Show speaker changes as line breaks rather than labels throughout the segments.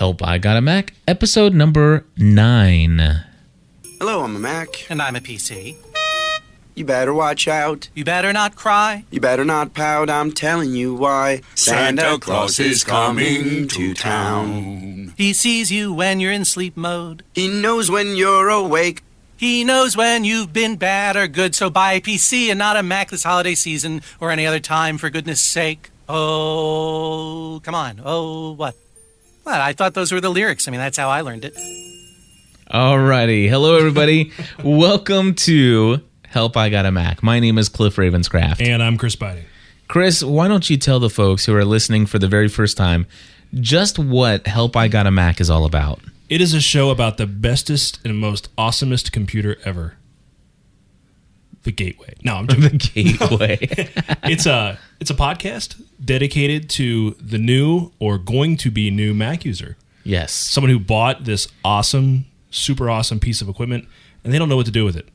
Help I Got a Mac, episode number nine.
Hello, I'm a Mac.
And I'm a PC.
You better watch out.
You better not cry.
You better not pout. I'm telling you why.
Santa Claus is coming to town.
He sees you when you're in sleep mode.
He knows when you're awake.
He knows when you've been bad or good, so buy a PC and not a Mac this holiday season or any other time, for goodness sake. Oh, come on. Oh, what? What? I thought those were the lyrics. I mean, that's how I learned it.
Alrighty. Hello, everybody. Welcome to Help I Got a Mac. My name is Cliff Ravenscraft.
And I'm Chris Biding.
Chris, why don't you tell the folks who are listening for the very first time just what Help I Got a Mac is all about?
It is a show about the bestest and most awesomest computer ever. The Gateway. No, I'm joking.
The Gateway.
it's a it's a podcast dedicated to the new or going to be new Mac user.
yes.
Someone who bought this awesome, super awesome piece of equipment and they don't know what to do with it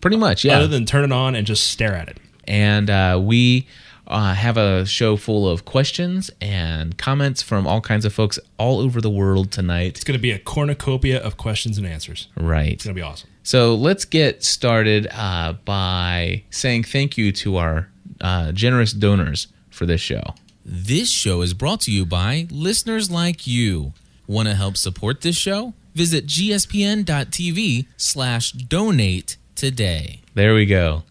Pretty much, yeah.
other than turn it on and just stare at it.
and uh, we uh, have a show full of questions and comments from all kinds of folks all over the world tonight.
It's going to be a cornucopia of questions and answers.
Right.
It's going to be awesome.
So let's get started uh, by saying thank you to our uh, generous donors for this show. This show is brought to you by listeners like you. Want to help support this show? Visit gspn.tv slash donate today. There we go.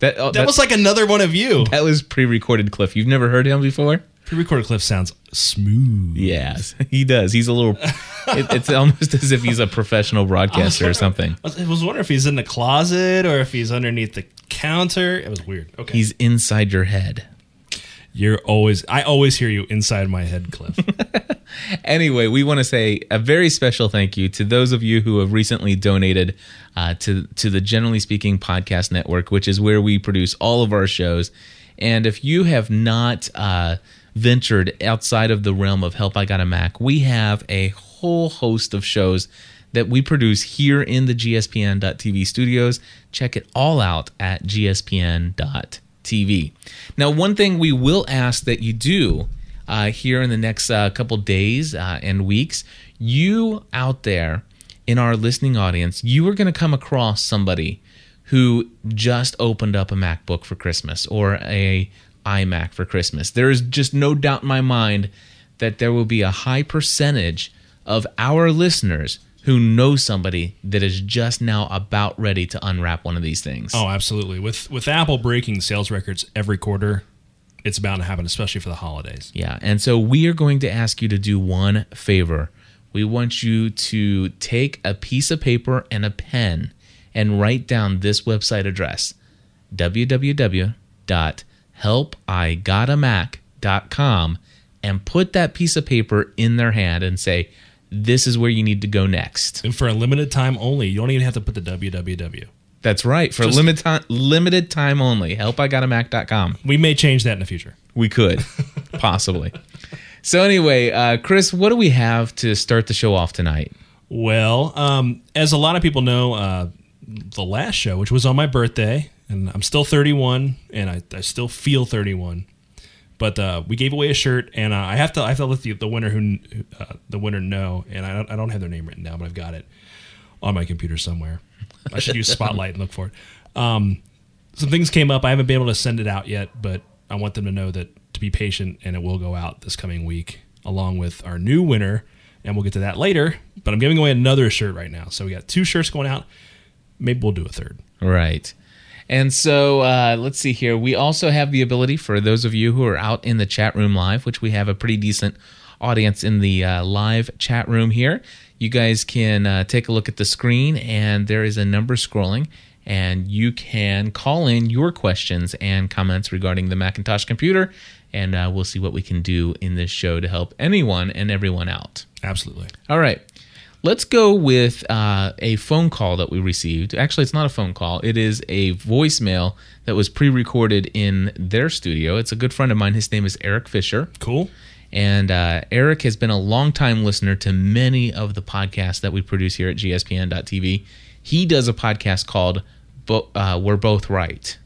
That, oh,
That was like another one of you.
that was pre-recorded Cliff. You've never heard him before?
Pre-recorded clip sounds smooth.
Yes, he does. He's a little. It, it's almost as if he's a professional broadcaster or something.
I was, I was wondering if he's in the closet or if he's underneath the counter. It was weird. Okay.
He's inside your head.
You're always I always hear you inside my head, Cliff.
Anyway, we want to say a very special thank you to those of you who have recently donated uh, to to the Generally Speaking Podcast Network, which is where we produce all of our shows. And if you have not uh, ventured outside of the realm of Help I Got a Mac, we have a whole host of shows that we produce here in the GSPN.TV studios. Check it all out at GSPN.TV. Now, one thing we will ask that you do uh, here in the next uh, couple days uh, and weeks, you out there in our listening audience, you are going to come across somebody who just opened up a MacBook for Christmas or a iMac for Christmas. There is just no doubt in my mind that there will be a high percentage of our listeners who know somebody that is just now about ready to unwrap one of these things.
oh, absolutely. With with Apple breaking sales records every quarter, it's bound to happen, especially for the holidays.
Yeah, and so we are going to ask you to do one favor. We want you to take a piece of paper and a pen and write down this website address www.helpigotamac.com and put that piece of paper in their hand and say, This is where you need to go next.
And for a limited time only, you don't even have to put the www.
That's right. For
Just-
limited time, limited time only. Helpigotamac.com.
We may change that in the future.
We could, possibly. So anyway, uh, Chris, what do we have to start the show off tonight?
Well, um, as a lot of people know, uh, the last show, which was on my birthday, and I'm still 31, and I, I still feel 31. But uh, we gave away a shirt, and uh, I have to I have to let the, the winner who uh, the winner know, and I don't, I don't have their name written down, but I've got it on my computer somewhere. I should use Spotlight and look for it. Um, some things came up. I haven't been able to send it out yet, but I want them to know that to be patient, and it will go out this coming week, along with our new winner, and we'll get to that later. But I'm giving away another shirt right now, so we got two shirts going out. Maybe we'll do a third.
Right. And so uh, let's see here. We also have the ability for those of you who are out in the chat room live, which we have a pretty decent audience in the uh, live chat room here. You guys can uh, take a look at the screen, and there is a number scrolling, and you can call in your questions and comments regarding the Macintosh computer, and uh, we'll see what we can do in this show to help anyone and everyone out.
Absolutely.
All right. Let's go with uh, a phone call that we received. Actually, it's not a phone call. It is a voicemail that was pre-recorded in their studio. It's a good friend of mine. His name is Eric Fisher,
Cool.
and uh, Eric has been a longtime listener to many of the podcasts that we produce here at GSPN.TV. He does a podcast called Bo- uh, "We're Both Right,"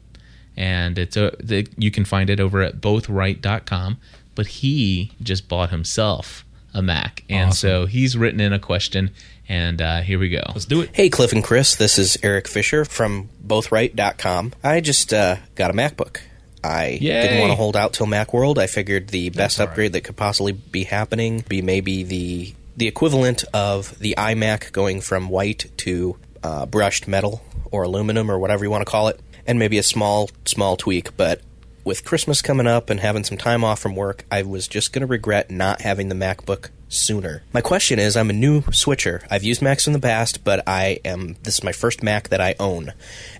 and it's a the, you can find it over at bothright.com. But he just bought himself a Mac. And so he's written in a question, and uh, here we go.
Let's do it.
Hey, Cliff and Chris, this is Eric Fisher from bothright.com. I just uh, got a MacBook. I
Yay.
didn't want to hold out till Macworld. I figured the best upgrade that could possibly be happening be maybe the the equivalent of the iMac going from white to uh, brushed metal or aluminum or whatever you want to call it, and maybe a small small tweak. But with Christmas coming up and having some time off from work, I was just going to regret not having the MacBook sooner. My question is I'm a new switcher. I've used Macs in the past, but I am this is my first Mac that I own.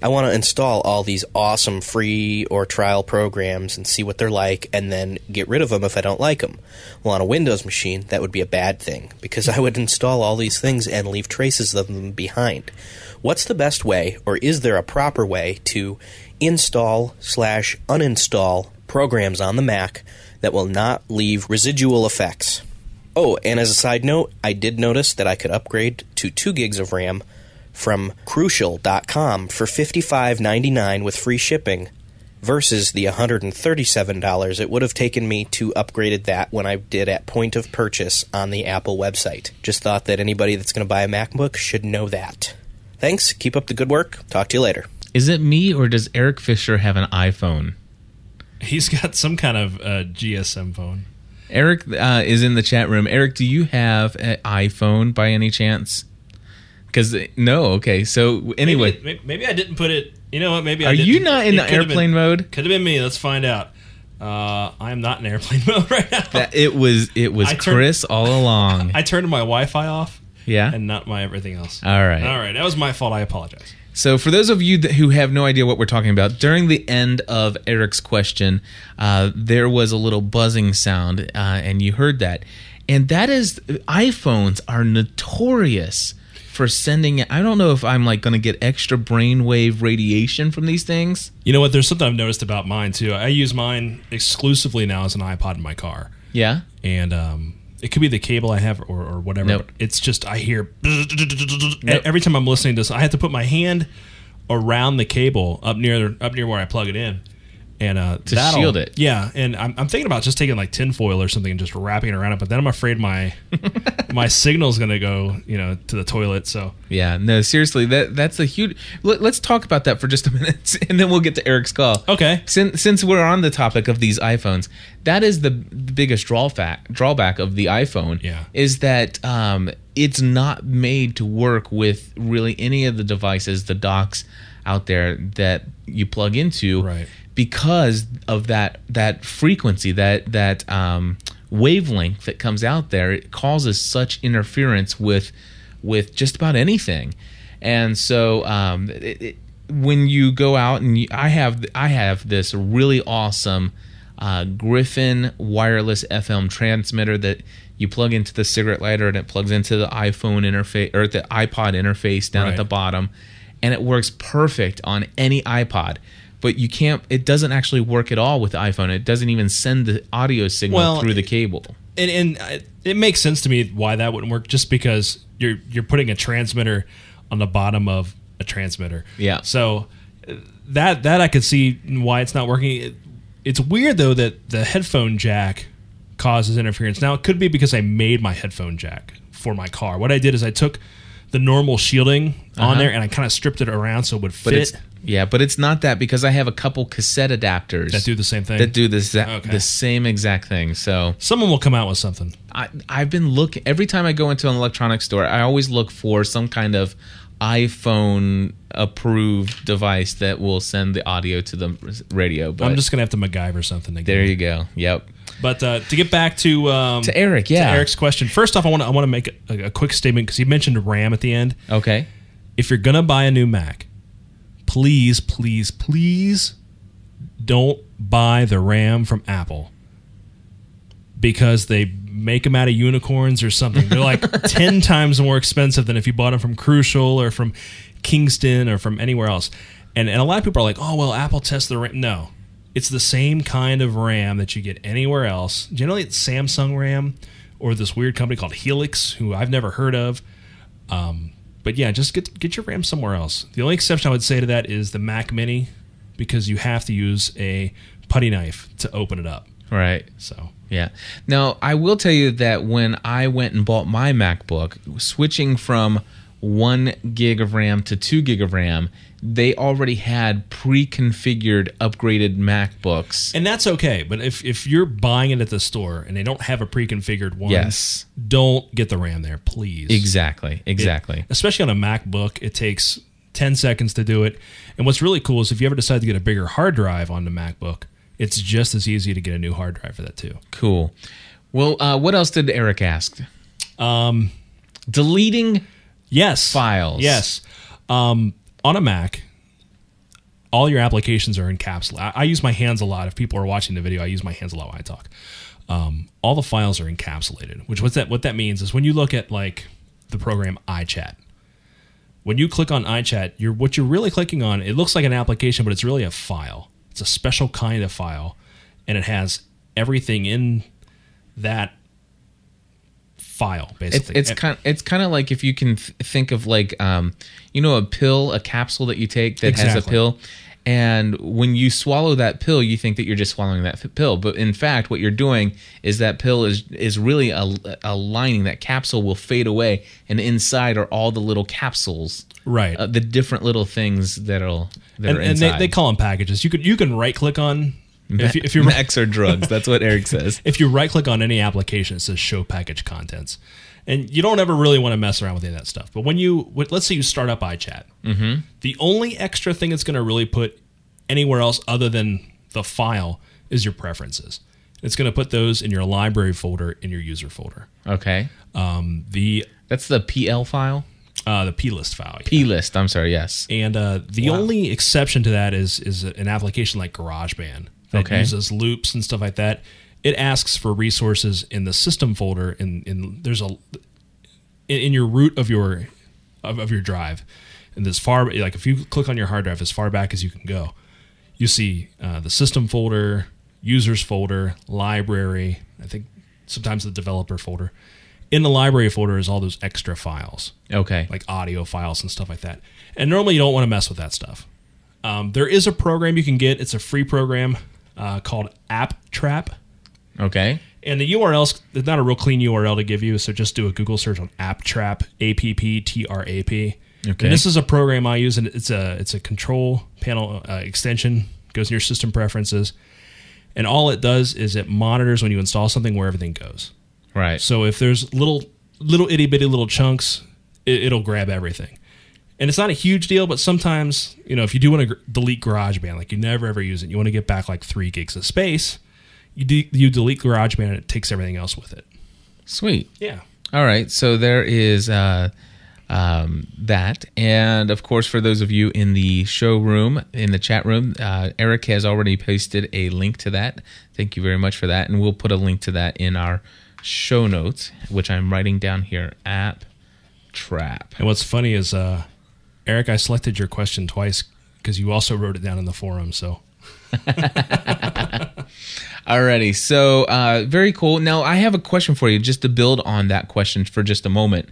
I want to install all these awesome free or trial programs and see what they're like and then get rid of them if I don't like them. Well, on a Windows machine, that would be a bad thing because I would install all these things and leave traces of them behind. What's the best way, or is there a proper way to install slash uninstall programs on the Mac that will not leave residual effects? Oh, and as a side note, I did notice that I could upgrade to 2 gigs of RAM from Crucial.com for $55.99 with free shipping versus the $137 it would have taken me to upgraded that when I did at point of purchase on the Apple website. Just thought that anybody that's going to buy a MacBook should know that. Thanks. Keep up the good work. Talk to you later.
Is it me or does Eric Fisher have an iPhone?
He's got some kind of uh, GSM phone.
Eric uh, is in the chat room. Eric, do you have an iPhone by any chance? Because no, okay. So anyway,
maybe, maybe, maybe I didn't put it. You know what? Maybe
are
I
you
didn't.
not in
It
the airplane
been,
mode?
Could have been me. Let's find out. Uh, I am not in airplane mode right now.
That it was it was
I turned-
Chris all along.
I turned my Wi-Fi off
yeah.
and not my everything else.
All right.
All right, that was my fault. I apologize.
So, for those of you that, who have no idea what we're talking about, during the end of Eric's question, uh, there was a little buzzing sound, uh, and you heard that. And that is, iPhones are notorious for sending. it. I don't know if I'm like going to get extra brainwave radiation from these things.
You know what? There's something I've noticed about mine too. I use mine exclusively now as an iPod in my car,
Yeah.
and um, it could be the cable I have or, or whatever.
Nope.
It's just I hear every time I'm listening to this. I have to put my hand around the cable up near up near where I plug it in. And uh,
To shield it.
yeah. And I'm, I'm thinking about just taking like tinfoil or something and just wrapping it around it. But then I'm afraid my my signal's gonna go, you know, to the toilet. So
Yeah, no, seriously, that that's a huge. Let, us talk about that for just a minute, and then we'll get to Eric's call.
Okay.
Since since we're on the topic of these iPhones, that is the, biggest drawback drawback of the iPhone.
Yeah.
is that um, it's not made to work with really any of the devices, the docks out there that you plug into.
Right.
Because of that that frequency, that that um, wavelength that comes out there, it causes such interference with with just about anything. And so um, it, it, when you go out and you, I have I have this really awesome uh, Griffin wireless FM transmitter that you plug into the cigarette lighter and it plugs into the iPhone interface or the iPod interface down
Right.
at the bottom, and it works perfect on any iPod. But you can't. It doesn't actually work at all with the iPhone. It doesn't even send the audio signal
Well,
through the cable.
and, and it makes sense to me why that wouldn't work just because you're you're putting a transmitter on the bottom of a transmitter
Yeah.
so uh, that that i could see why it's not working It- it's weird though that the headphone jack causes interference now it could be because i made my headphone jack for my car what i did is i took the normal shielding on
Uh-huh.
there and i kind of stripped it around so it would
But
fit
yeah, but it's not that because I have a couple cassette adapters
that do the same thing
that do
Okay.
the same exact thing. So
someone will come out with something
I, I've been looking every time I go into an electronics store. I always look for some kind of iPhone approved device that will send the audio to the radio. But
i'm just gonna have to macgyver something again.
there you go. Yep.
But uh, to get back to um,
To Eric, yeah.
to Eric's question. First off, I want to I want to make a, a quick statement because he mentioned RAM at the end.
Okay.
If you're gonna buy a new Mac, please, please, please don't buy the RAM from Apple because they make them out of unicorns or something. They're like ten times more expensive than if you bought them from Crucial or from Kingston or from anywhere else. And and a lot of people are like, oh well, Apple tests the RAM. No, it's the same kind of RAM that you get anywhere else. Generally, it's Samsung RAM or this weird company called Hynix, who I've never heard of. Um, but yeah, just get get your RAM somewhere else. The only exception I would say to that is the Mac Mini, because you have to use a putty knife to open it up.
Right.
So
Yeah. Now, I will tell you that when I went and bought my MacBook, switching from one gig of RAM to two gig of RAM, they already had pre-configured upgraded MacBooks.
and that's okay. But if if you're buying it at the store and they don't have a pre-configured one,
Yes.
don't get the RAM there, please.
Exactly. Exactly.
especially on a MacBook, it takes 10 seconds to do it. And what's really cool is if you ever decide to get a bigger hard drive on the MacBook, it's just as easy to get a new hard drive for that too.
Cool. Well, uh, what else did Eric ask? Um, deleting.
Yes.
Files.
Yes. Um, on a Mac, all your applications are encapsulated. I, I use my hands a lot. If people are watching the video, I use my hands a lot when I talk. Um, all the files are encapsulated, which what that what that means is when you look at like the program iChat, when you click on iChat, you're what you're really clicking on. It looks like an application, but it's really a file. It's a special kind of file, and it has everything in that file basically.
it's kind it's kind of like if you can th- think of like um you know a pill a capsule that you take that has a pill and when you swallow that pill you think that you're just swallowing that pill but in fact what you're doing is that pill is is really a, a lining that capsule will fade away and inside are all the little capsules
Right.
uh, the different little things that'll that
and,
are
and they, they call them packages. You could you can right click on if you, if you
Macs or drugs that's what Eric says
if you right click on any application, it says show package contents, and you don't ever really want to mess around with any of that stuff. But when you let's say you start up iChat, mm-hmm. the only extra thing it's going to really put anywhere else other than the file is your preferences. It's going to put those in your library folder in your user folder.
okay
Um, the
that's the PL file
uh, the plist file. yeah.
P list I'm sorry yes
And uh, the only exception to that is is an application like GarageBand that
Okay.
uses loops and stuff like that. It asks for resources in the system folder. In in there's a in, in your root of your of, of your drive, and as far like if you click on your hard drive as far back as you can go, you see uh, the system folder, users folder, library. I think sometimes the developer folder. In the library folder is all those extra files
okay
like audio files and stuff like that. And normally you don't want to mess with that stuff. Um, there is a program you can get. It's a free program uh, called AppTrap.
okay
And the URL's it's not a real clean URL to give you, so just do a Google search on AppTrap, A P P T R A P.
Okay.
And this is a program I use, and it's a it's a control panel uh, extension. Goes in your system preferences, and all it does is it monitors when you install something where everything goes.
right
So if there's little little itty bitty little chunks, it, it'll grab everything. And it's not a huge deal, but sometimes you know if you do want to gr- delete GarageBand, like you never ever use it, you want to get back like three gigs of space. You de- you delete GarageBand and it takes everything else with it.
sweet
Yeah.
All right, so there is uh, um, that, and of course, for those of you in the showroom, in the chat room, uh, Eric has already posted a link to that. Thank you very much for that, and we'll put a link to that in our show notes, which I'm writing down here. App Trap.
And what's funny is, uh, Eric, I selected your question twice because you also wrote it down in the forum. So
Alrighty, so uh, very cool. Now I have a question for you, just to build on that question for just a moment.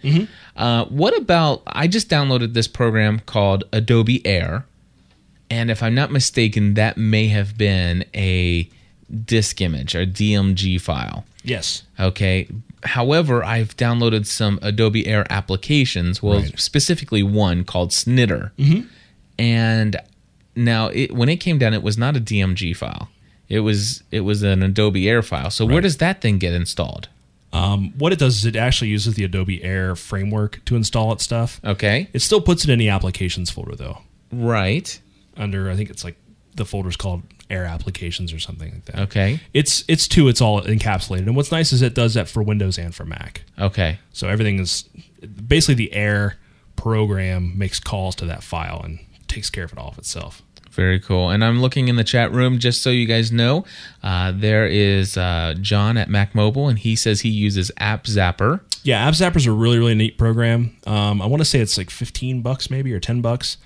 Uh, what about? I just downloaded this program called Adobe Air, and if I'm not mistaken, that may have been a disk image or DMG file.
Yes,
Okay. However, I've downloaded some Adobe Air applications. Well,
Right.
specifically one called Snitter. And now, it, when it came down, it was not a DMG file. It was it was an Adobe Air file. So where does that thing get installed?
um, what it does is it actually uses the Adobe Air framework to install its stuff.
Okay.
It still puts it in the applications folder though.
Right.
under I think it's like the folder's called Air Applications or something like that.
Okay.
It's it's two. It's all encapsulated, and what's nice is it does that for Windows and for Mac.
Okay.
So everything is basically the Air program makes calls to that file and takes care of it all of itself.
Very cool. And I'm looking in the chat room just so you guys know. Uh, there is uh, John at Mac Mobile, and he says he uses App Zapper.
Yeah, App Zapper's a really really neat program. Um, I want to say it's like fifteen bucks maybe or ten bucks.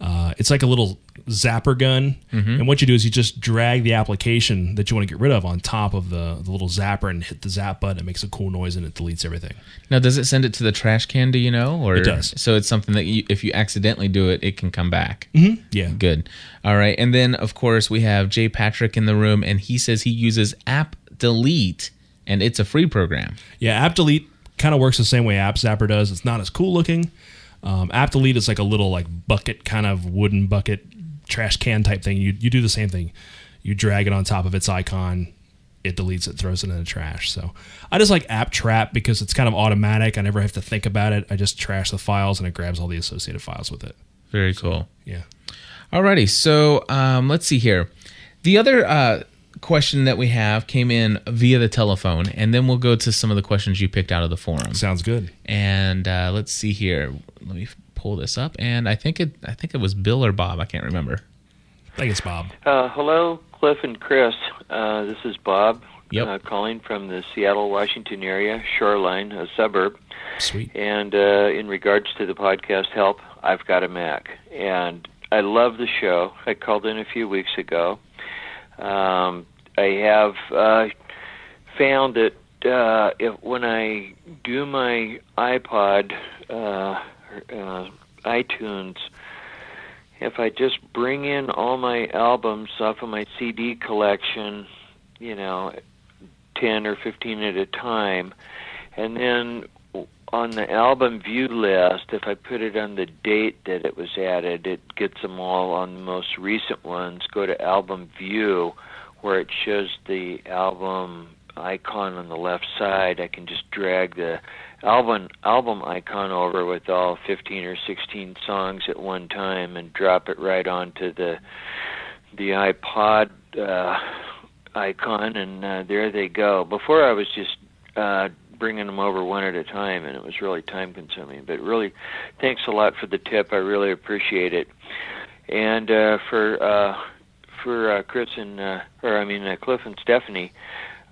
Uh, it's like a little zapper gun, and what you do is you just drag the application that you want to get rid of on top of the, the little zapper and hit the zap button. It makes a cool noise and it deletes everything.
Now, does it send it to the trash can? Do you know? Or
It does.
So it's something that you, if you accidentally do it, it can come back.
Yeah,
Good. All right. And then, of course, we have Jay Patrick in the room, and he says he uses App Delete, and it's a free program.
Yeah, App Delete kind of works the same way App Zapper does. It's not as cool looking. Um, App Delete is like a little like bucket kind of wooden bucket trash can type thing. You you do the same thing. You drag it on top of its icon, it deletes it, throws it in the trash. So I just like App Trap because it's kind of automatic. I never have to think about it. I just trash the files and it grabs all the associated files with it.
Very cool.
Yeah.
Alrighty, so um, let's see here. The other uh, question that we have came in via the telephone, and then we'll go to some of the questions you picked out of the forum.
Sounds good.
And uh, let's see here. Let me pull this up, and I think it I think it was Bill or Bob. I can't remember.
I think it's Bob.
Uh, hello, Cliff and Chris. Uh, this is Bob
Yep.
uh, calling from the Seattle, Washington area, Shoreline, a suburb.
Sweet.
And uh, in regards to the podcast help, I've got a Mac, and I love the show. I called in a few weeks ago. Um, I have uh, found that uh, if when I do my iPod, uh, uh, iTunes, if I just bring in all my albums off of my CD collection, you know, 10 or 15 at a time, and then on the album view list, if I put it on the date that it was added, it gets them all on the most recent ones. Go to album view, where it shows the album icon on the left side. I can just drag the album album icon over with all 15 or 16 songs at one time and drop it right onto the the iPod uh, icon, and uh, there they go. Before I was just uh, bringing them over one at a time, and it was really time consuming. But really, thanks a lot for the tip. I really appreciate it. And uh, for uh, for uh, Chris and uh, or I mean uh, Cliff and Stephanie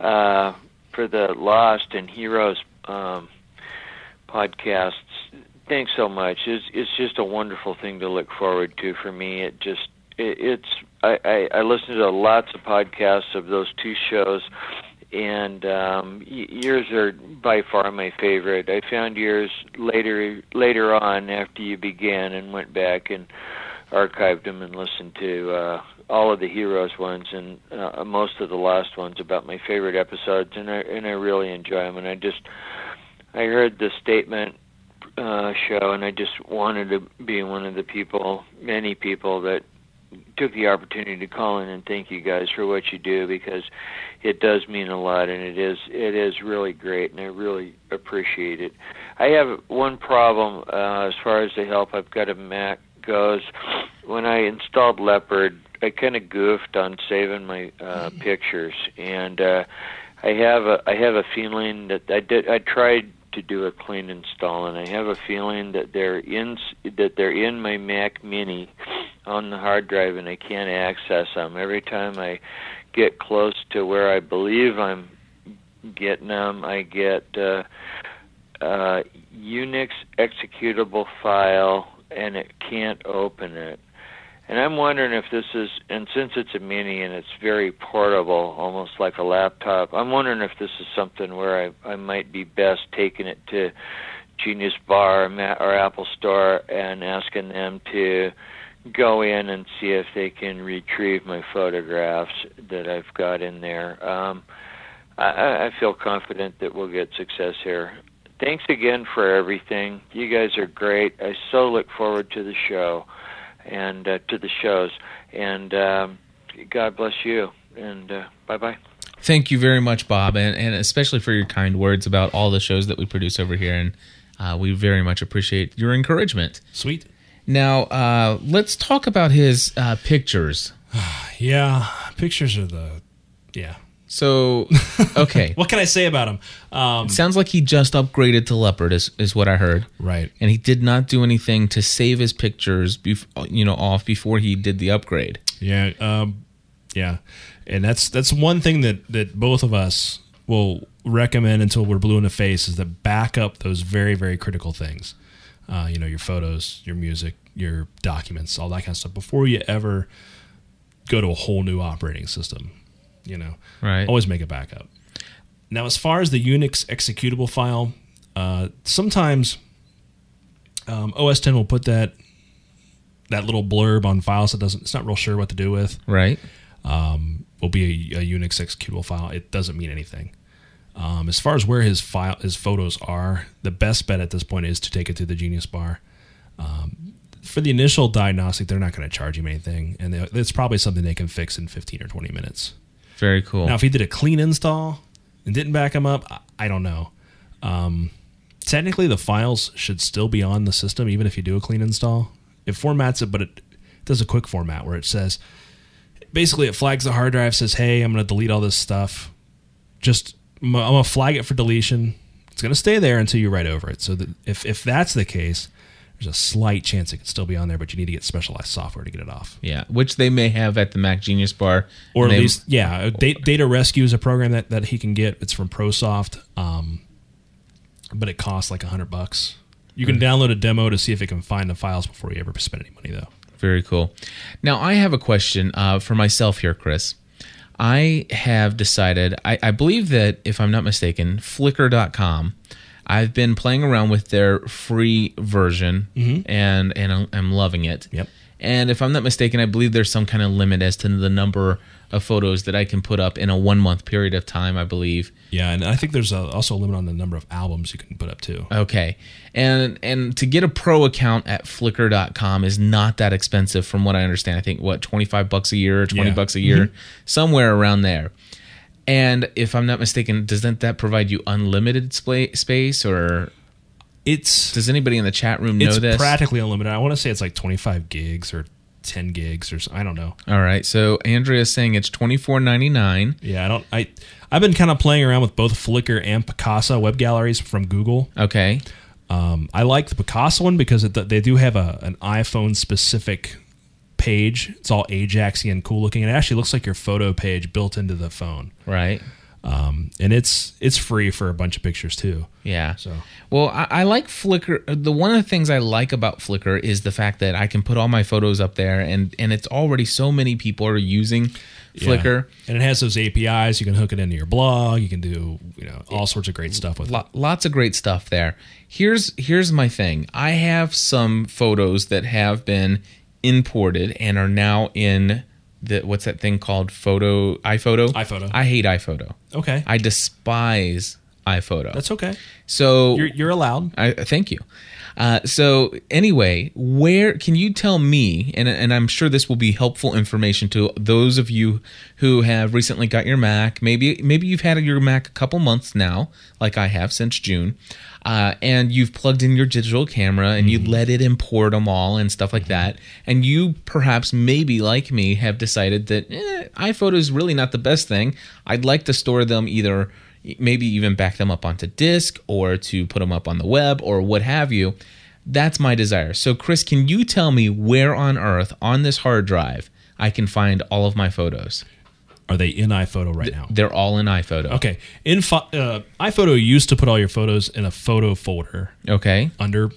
uh, for the Lost and Heroes um, podcasts. Thanks so much. It's it's just a wonderful thing to look forward to for me. It just it, it's I, I I listen to lots of podcasts of those two shows, and um, yours are by far my favorite. I found yours later later on after you began and went back and archived them and listened to uh, all of the heroes ones and uh, most of the last ones about my favorite episodes, and I and I really enjoy them. And I just I heard the statement uh, show, and I just wanted to be one of the people, many people that took the opportunity to call in and thank you guys for what you do because it does mean a lot and it is it is really great and I really appreciate it. I have one problem uh, as far as the help I've got a Mac goes. When I installed Leopard, I kind of goofed on saving my uh, pictures and uh, I have a I have a feeling that I did I tried to do a clean install and I have a feeling that they're in that they're in my Mac Mini on the hard drive and I can't access them. Every time I get close to where I believe I'm getting them, I get uh, uh, Unix executable file and it can't open it. And I'm wondering if this is, and since it's a mini and it's very portable, almost like a laptop, I'm wondering if this is something where I, I might be best taking it to Genius Bar or, Apple Store and asking them to go in and see if they can retrieve my photographs that I've got in there. Um, I, I feel confident that we'll get success here. Thanks again for everything. You guys are great. I so look forward to the show and uh, to the shows. And um, God bless you. And uh, bye bye.
Thank you very much, Bob, and, and especially for your kind words about all the shows that we produce over here. And uh, we very much appreciate your encouragement.
Sweet.
Now, uh, let's talk about his uh, pictures.
Yeah, pictures are the yeah.
So, okay.
What can I say about him? Um,
Sounds like he just upgraded to Leopard, is, is what I heard.
right.
And he did not do anything to save his pictures, bef- you know, off before he did the upgrade.
Yeah. Um, yeah. And that's that's one thing that that both of us will recommend until we're blue in the face is to back up those very very critical things. Uh, you know, your photos, your music, your documents, all that kind of stuff before you ever go to a whole new operating system. You know,
Right.
Always make a backup. Now, as far as the Unix executable file, uh, sometimes um, OS 10 will put that that little blurb on files that doesn't. It's not real sure what to do with.
Right.
Um, will be a, a Unix executable file. It doesn't mean anything. Um, as far as where his file his photos are, the best bet at this point is to take it to the Genius Bar. Um, for the initial diagnostic, they're not going to charge him anything, and they, it's probably something they can fix in 15 or 20 minutes.
Very cool.
Now, if he did a clean install and didn't back him up, I, I don't know. Um, technically, the files should still be on the system, even if you do a clean install. It formats it, but it does a quick format where it says basically it flags the hard drive, says, "Hey, I'm going to delete all this stuff. Just I'm going to flag it for deletion. It's going to stay there until you write over it." So that if if that's the case, there's a slight chance it could still be on there, but you need to get specialized software to get it off.
yeah, which they may have at the Mac Genius Bar,
or at
They-
least yeah data, data rescue is a program that, that he can get it's from prosoft um, but it costs like a hundred bucks you can download a demo to see if it can find the files before you ever spend any money though
Very cool. Now, I have a question uh, for myself here, Chris. I have decided, I, I believe that, if I'm not mistaken, Flickr.com, I've been playing around with their free version mm-hmm. and, and I'm, loving it.
Yep.
And if I'm not mistaken, I believe there's some kind of limit as to the number of photos that I can put up in a one month period of time, I believe.
yeah and i think there's a, also a limit on the number of albums you can put up too
Okay. And and to get a pro account at flickr.com is not that expensive from what I understand. I think what 25 bucks a year or 20
Yeah.
bucks a year, mm-hmm. somewhere around there. And if I'm not mistaken, doesn't that provide you unlimited spa- space or
it's
does anybody in the chat room know
it's
this?
practically unlimited i want to say it's like 25 gigs or 10 gigs or so, i don't know
All right. So Andrea's saying it's 24.99.
yeah i don't i i've been kind of playing around with both flickr and picasa web galleries from google
Okay.
Um, I like the Picasa one because it, they do have a, an iPhone specific page. It's all Ajaxy and cool looking. It actually looks like your photo page built into the phone.
Right.
Um, and it's it's free for a bunch of pictures too.
Yeah.
So
Well, I, I like Flickr. The one of the things I like about Flickr is the fact that I can put all my photos up there, and and it's already so many people are using Flickr.
Yeah. and it has those APIs. You can hook it into your blog. You can do you know all sorts of great stuff with it.
Lots of great stuff there. Here's here's my thing. I have some photos that have been imported and are now in the what's that thing called photo iPhoto.
iPhoto.
I hate iPhoto.
Okay,
I despise iPhoto.
that's okay.
so
You're you're allowed.
I thank you. Uh, so anyway, where can you tell me? And and I'm sure this will be helpful information to those of you who have recently got your Mac. Maybe maybe you've had your Mac a couple months now, like I have since June, uh, and you've plugged in your digital camera and you let it import them all and stuff like that. And you perhaps maybe like me have decided that eh, iPhoto is really not the best thing. I'd like to store them either maybe even back them up onto disk or to put them up on the web or what have you. That's my desire. So, Chris, can you tell me where on earth on this hard drive I can find all of my photos?
Are they in iPhoto right now?
They're all in iPhoto.
Okay, in uh, iPhoto used to put all your photos in a photo folder
Okay.
under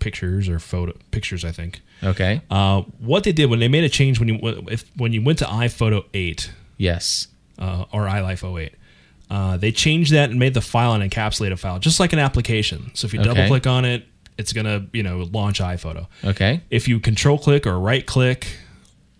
pictures or photo pictures. I think.
Okay.
Uh, what they did when they made a change when you if when you went to iPhoto 8
Yes.
uh, or iLife 08, uh, they changed that and made the file an encapsulated file, just like an application. So if you
Okay.
double click on it, it's gonna you know launch iPhoto.
Okay.
If you control click or right click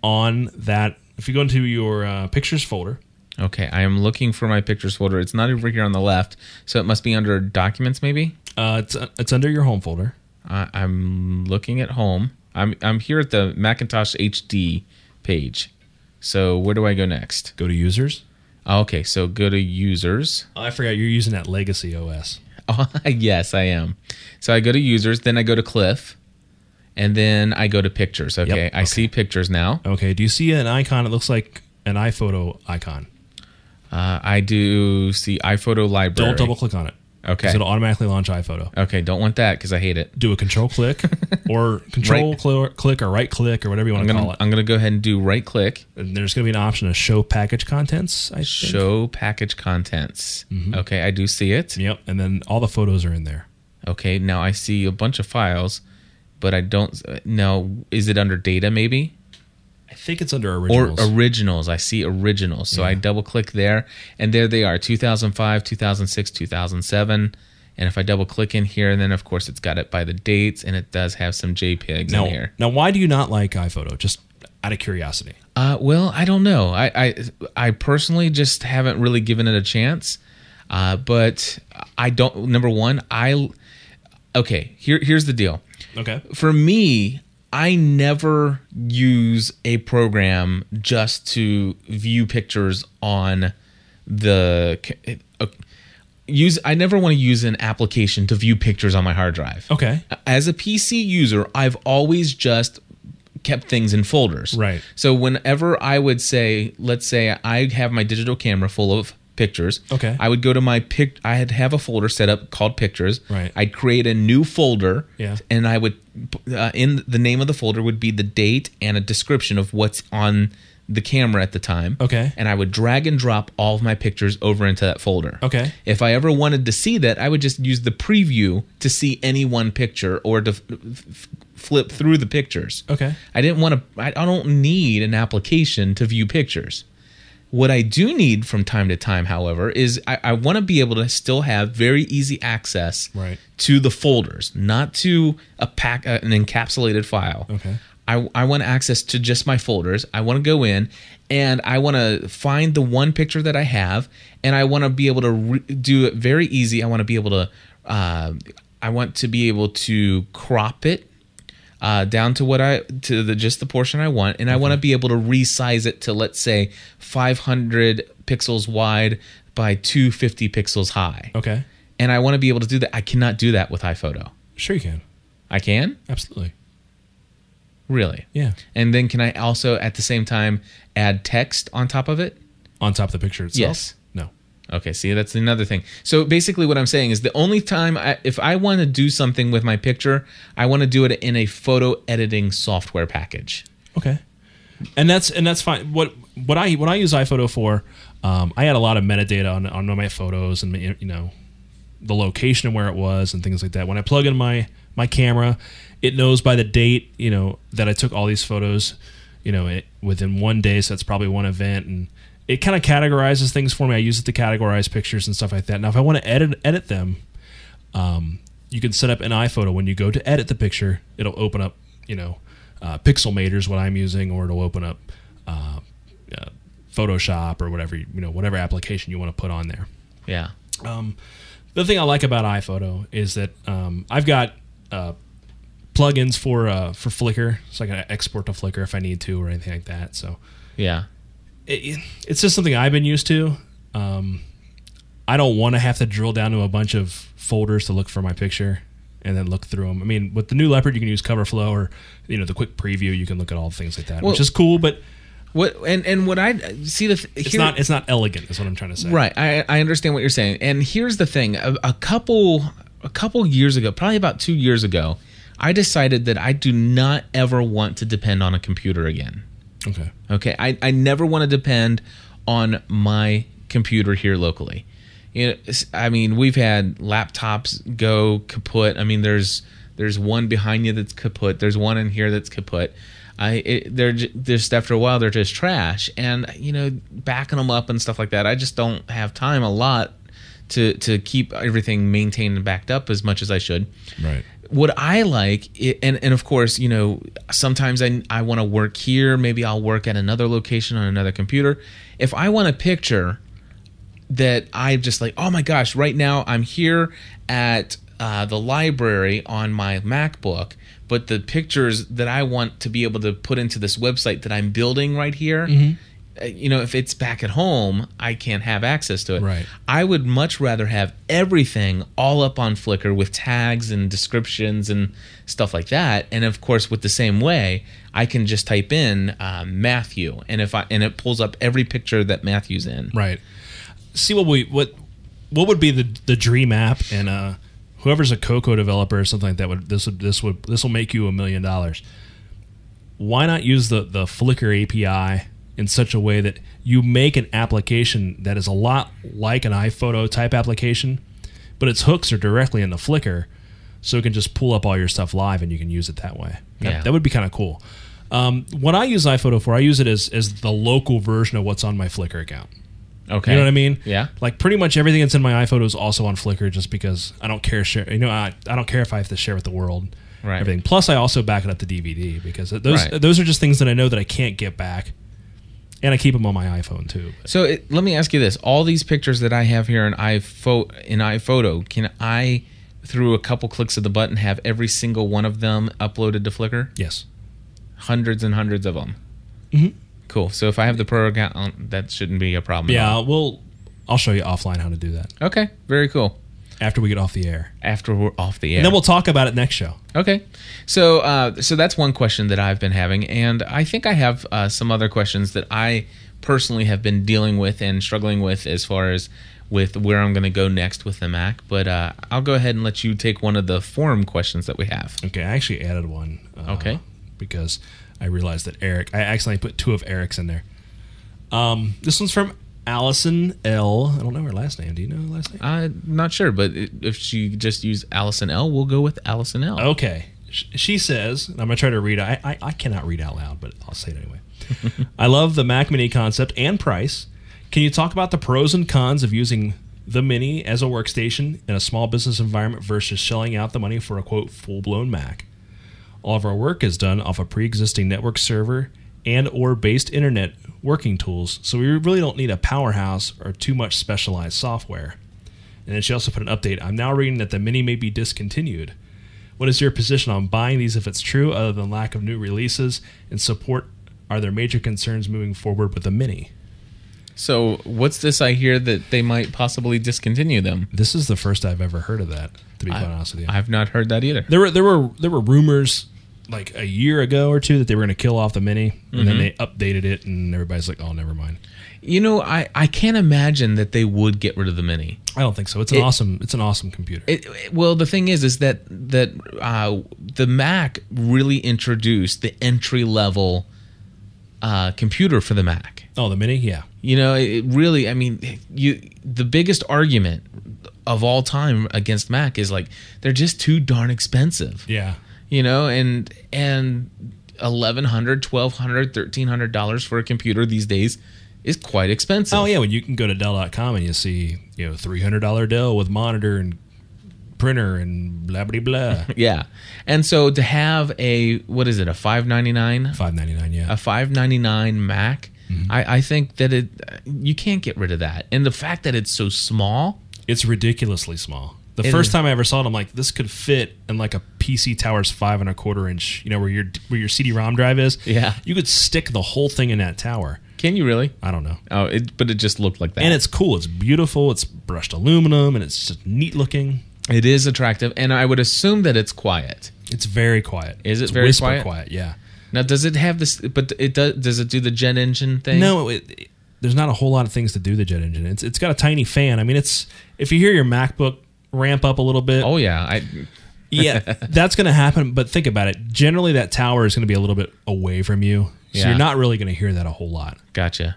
on that, if you go into your uh, pictures folder,
Okay. I am looking for my pictures folder. It's not over here on the left, so it must be under documents, maybe.
uh, it's it's under your home folder.
I, I'm looking at home. I'm I'm here at the Macintosh HD page. So where do I go next?
Go to users.
Okay, so go to users.
Oh, I forgot you're using that Legacy OS.
Oh, yes, I am. So I go to users, then I go to Cliff, and then I go to pictures. Okay,
Yep,
I see pictures now.
Okay, do you see an icon? It looks like an iPhoto icon.
Uh, I do see iPhoto library.
Don't double click on it.
Okay,
it'll automatically launch iPhoto.
Okay, don't want that because I hate it.
Do a control click or control
Right.
cl- click or right click or whatever you want to call it.
I'm gonna go ahead and do right click,
And there's going to be an option to show package contents. I think.
show package contents.
Mm-hmm.
Okay, I do see it.
Yep, and then all the photos are in there.
Okay, now I see a bunch of files. But I don't know. Is it under data maybe?
I think it's under originals.
Or
originals.
I see originals. So I double click there, and there they are 2005, 2006, 2007. And if I double click in here, and then of course it's got it by the dates, and it does have some JPEGs
now,
in here.
now, why do you not like iPhoto? Just out of curiosity.
Uh, well, I don't know. I, I I personally just haven't really given it a chance. Uh, but I don't. Number one, I okay. Here here's the deal.
Okay.
For me, I never use a program just to view pictures on the uh, use. I never want to use an application to view pictures on my hard drive.
Okay.
As a PC user, I've always just kept things in folders.
Right.
So whenever I would say, let's say I have my digital camera full of pictures.
Okay.
I would go to my pic. I had have a folder set up called pictures.
Right.
I'd create a new folder.
Yeah.
And I would, uh, in the name of the folder would be the date and a description of what's on the camera at the time.
Okay.
And I would drag and drop all of my pictures over into that folder.
Okay.
If I ever wanted to see that, I would just use the preview to see any one picture or to f- f- flip through the pictures.
Okay.
I didn't want to. I I don't need an application to view pictures. What I do need from time to time, however, is I, I want to be able to still have very easy access
Right.
to the folders, not to a pack, uh, an encapsulated file.
Okay.
I, I want access to just my folders. I want to go in and I want to find the one picture that I have, and I want to be able to re- do it very easy. I want to be able to, uh, I want to be able to crop it uh, down to what I to the just the portion I want, and I want to be able to resize it to let's say 500 pixels wide by 250 pixels high.
Okay.
And I want to be able to do that. I cannot do that with iPhoto.
Sure, you can.
I can
Absolutely.
really.
Yeah.
And then can I also at the same time add text on top of it?
On top of the picture itself.
Yes. Okay, see that's another thing. So basically what I'm saying is the only time I, if I want to do something with my picture, I want to do it in a photo editing software package.
Okay. And that's and that's fine. What what I what I use iPhoto for, um, I had a lot of metadata on on my photos and you know the location and where it was and things like that. When I plug in my my camera, it knows by the date you know that I took all these photos. You know, it, within one day, so that's probably one event, and it kind of categorizes things for me. I use it to categorize pictures and stuff like that. Now, if I want to edit edit them, um, you can set up an iPhoto. When you go to edit the picture, it'll open up, you know, uh, Pixelmator is what I'm using, or it'll open up uh, uh, Photoshop or whatever you know, whatever application you want to put on there.
Yeah.
The thing I like about iPhoto is that um, I've got uh, plugins for uh, for Flickr, so I can export to Flickr if I need to or anything like that. So
Yeah.
It, it's just something I've been used to. Um, I don't want to have to drill down to a bunch of folders to look for my picture and then look through them. I mean, with the new Leopard, you can use CoverFlow or you know the quick preview. You can look at all things like that,
Well-
which is cool. But
What and and what I see the th-
it's
here-
not it's not elegant. Is what I'm trying to say.
Right. I, I understand what you're saying. And here's the thing: a, a couple a couple years ago, probably about two years ago, I decided that I do not ever want to depend on a computer again.
Okay.
Okay. I, I never want to depend on my computer here locally. You know, I mean, we've had laptops go kaput. I mean, there's there's one behind you that's kaput. There's one in here that's kaput. I it, they're just after a while they're just trash, and you know backing them up and stuff like that. I just don't have time a lot to to keep everything maintained and backed up as much as I should
Right.
What I like, and and of course, you know, sometimes I I want to work here. Maybe I'll work at another location on another computer. If I want a picture that I just like, oh my gosh, right now I'm here at uh, the library on my MacBook, but the pictures that I want to be able to put into this website that I'm building right here. uh, You know, if it's back at home, I can't have access to it.
Right.
I would much rather have everything all up on Flickr with tags and descriptions and stuff like that. And of course, with the same way, I can just type in um, Matthew, and if I and it pulls up every picture that Matthew's in.
Right. See what we what what would be the the dream app and uh whoever's a Cocoa developer or something like that would this would this would this will make you a million dollars. Why not use the the Flickr API in such a way that you make an application that is a lot like an iPhoto type application, but its hooks are directly in the Flickr. so it can just pull up all your stuff live and you can use it that way. That,
Yeah.
that would be kind of cool. Um, what I use iPhoto for, I use it as as the local version of what's on my Flickr account.
Okay.
You know what I mean?
Yeah.
Like pretty much everything that's in my iPhoto is also on Flickr, just because I don't care share. You know, I, I don't care if I have to share with the world.
Right.
Everything. Plus, I also back it up to DVD because those
Right.
those are just things that I know that I can't get back, and I keep them on my iPhone too.
So it, let me ask you this: All these pictures that I have here in iPhoto, in iPhoto, can I, through a couple clicks of the button, have every single one of them uploaded to Flickr?
Yes.
Hundreds and hundreds of them.
Mhm.
Cool. So if I have the pro account, that shouldn't be a problem. at
Yeah. Well, I'll show you offline how to do that
Okay. Very cool.
After we get off the air,
After we're off the air.
and then we'll talk about it next show.
Okay, so uh, so that's one question that I've been having, and I think I have uh, some other questions that I personally have been dealing with and struggling with as far as with where I'm going to go next with the Mac. But uh, I'll go ahead and let you take one of the forum questions that we have.
Okay, I actually added one. Uh,
Okay.
Because I realized that Eric, I accidentally put two of Eric's in there. Um, this one's from Allison L. I don't know her last name. Do you know her last name?
I'm not sure, but it, if she just used Allison L, we'll go with Allison L.
Okay. Sh- She says, and I'm going to try to read. I, I, I cannot read out loud, but I'll say it anyway. I love the Mac Mini concept and price. Can you talk about the pros and cons of using the Mini as a workstation in a small business environment versus shelling out the money for a quote full blown Mac? All of our work is done off a pre-existing network server and or based internet working tools, so we really don't need a powerhouse or too much specialized software. And then she also put an update. I'm now reading that the Mini may be discontinued. What is your position on buying these if it's true, other than lack of new releases and support? Are there major concerns moving forward with the Mini?
So what's this I hear that they might possibly discontinue them?
This is the first I've ever heard of that. To be quite
I,
honest with you,
I've not heard that either.
there were there were there were rumors like a year ago or two that they were going to kill off the Mini, and then they updated it, and everybody's like, "Oh, never mind."
You know, I, I can't imagine that they would get rid of the Mini.
I don't think so. It's an
It-
awesome it's an awesome computer.
It, it- well, the thing is, is that that uh, the Mac really introduced the entry level uh, computer for the Mac.
oh, the Mini, yeah,
You know, it really. I mean, you the biggest argument of all time against Mac is like they're just too darn expensive.
yeah.
You know, and and eleven hundred, twelve hundred, thirteen hundred dollars for a computer these days is quite expensive.
Oh yeah, when you can go to Dell.com and you see you know three hundred dollar Dell with monitor and printer and blah blah blah.
yeah. And so to have a what is it a five ninety nine
Five ninety nine, yeah.
a 599 Mac,
Mm-hmm.
I, I think that it you can't get rid of that. And the fact that it's so small,
It's ridiculously small. The
It
first
is.
time I ever saw it, I'm like, this could fit in like a PC Tower's five and a quarter inch. You know where your where your CD-ROM drive is.
Yeah.
you could stick the whole thing in that tower.
can you really?
I don't know.
Oh, it, but it just looked like that.
And it's cool. It's beautiful. It's brushed aluminum, and it's just neat looking.
it is attractive, and I would assume that it's quiet.
It's very quiet.
Is it
It's
very
whisper
quiet?
Yeah.
Now, does it have this? But it does. Does it do the jet engine thing?
No, it, it- there's not a whole lot of things to do the jet engine. It's it's got a tiny fan. I mean, it's if you hear your MacBook ramp up a little bit,
Oh yeah, I.
yeah, that's going to happen. But think about it. Generally, that tower is going to be a little bit away from you, so
Yeah.
you're not really going to hear that a whole lot.
Gotcha.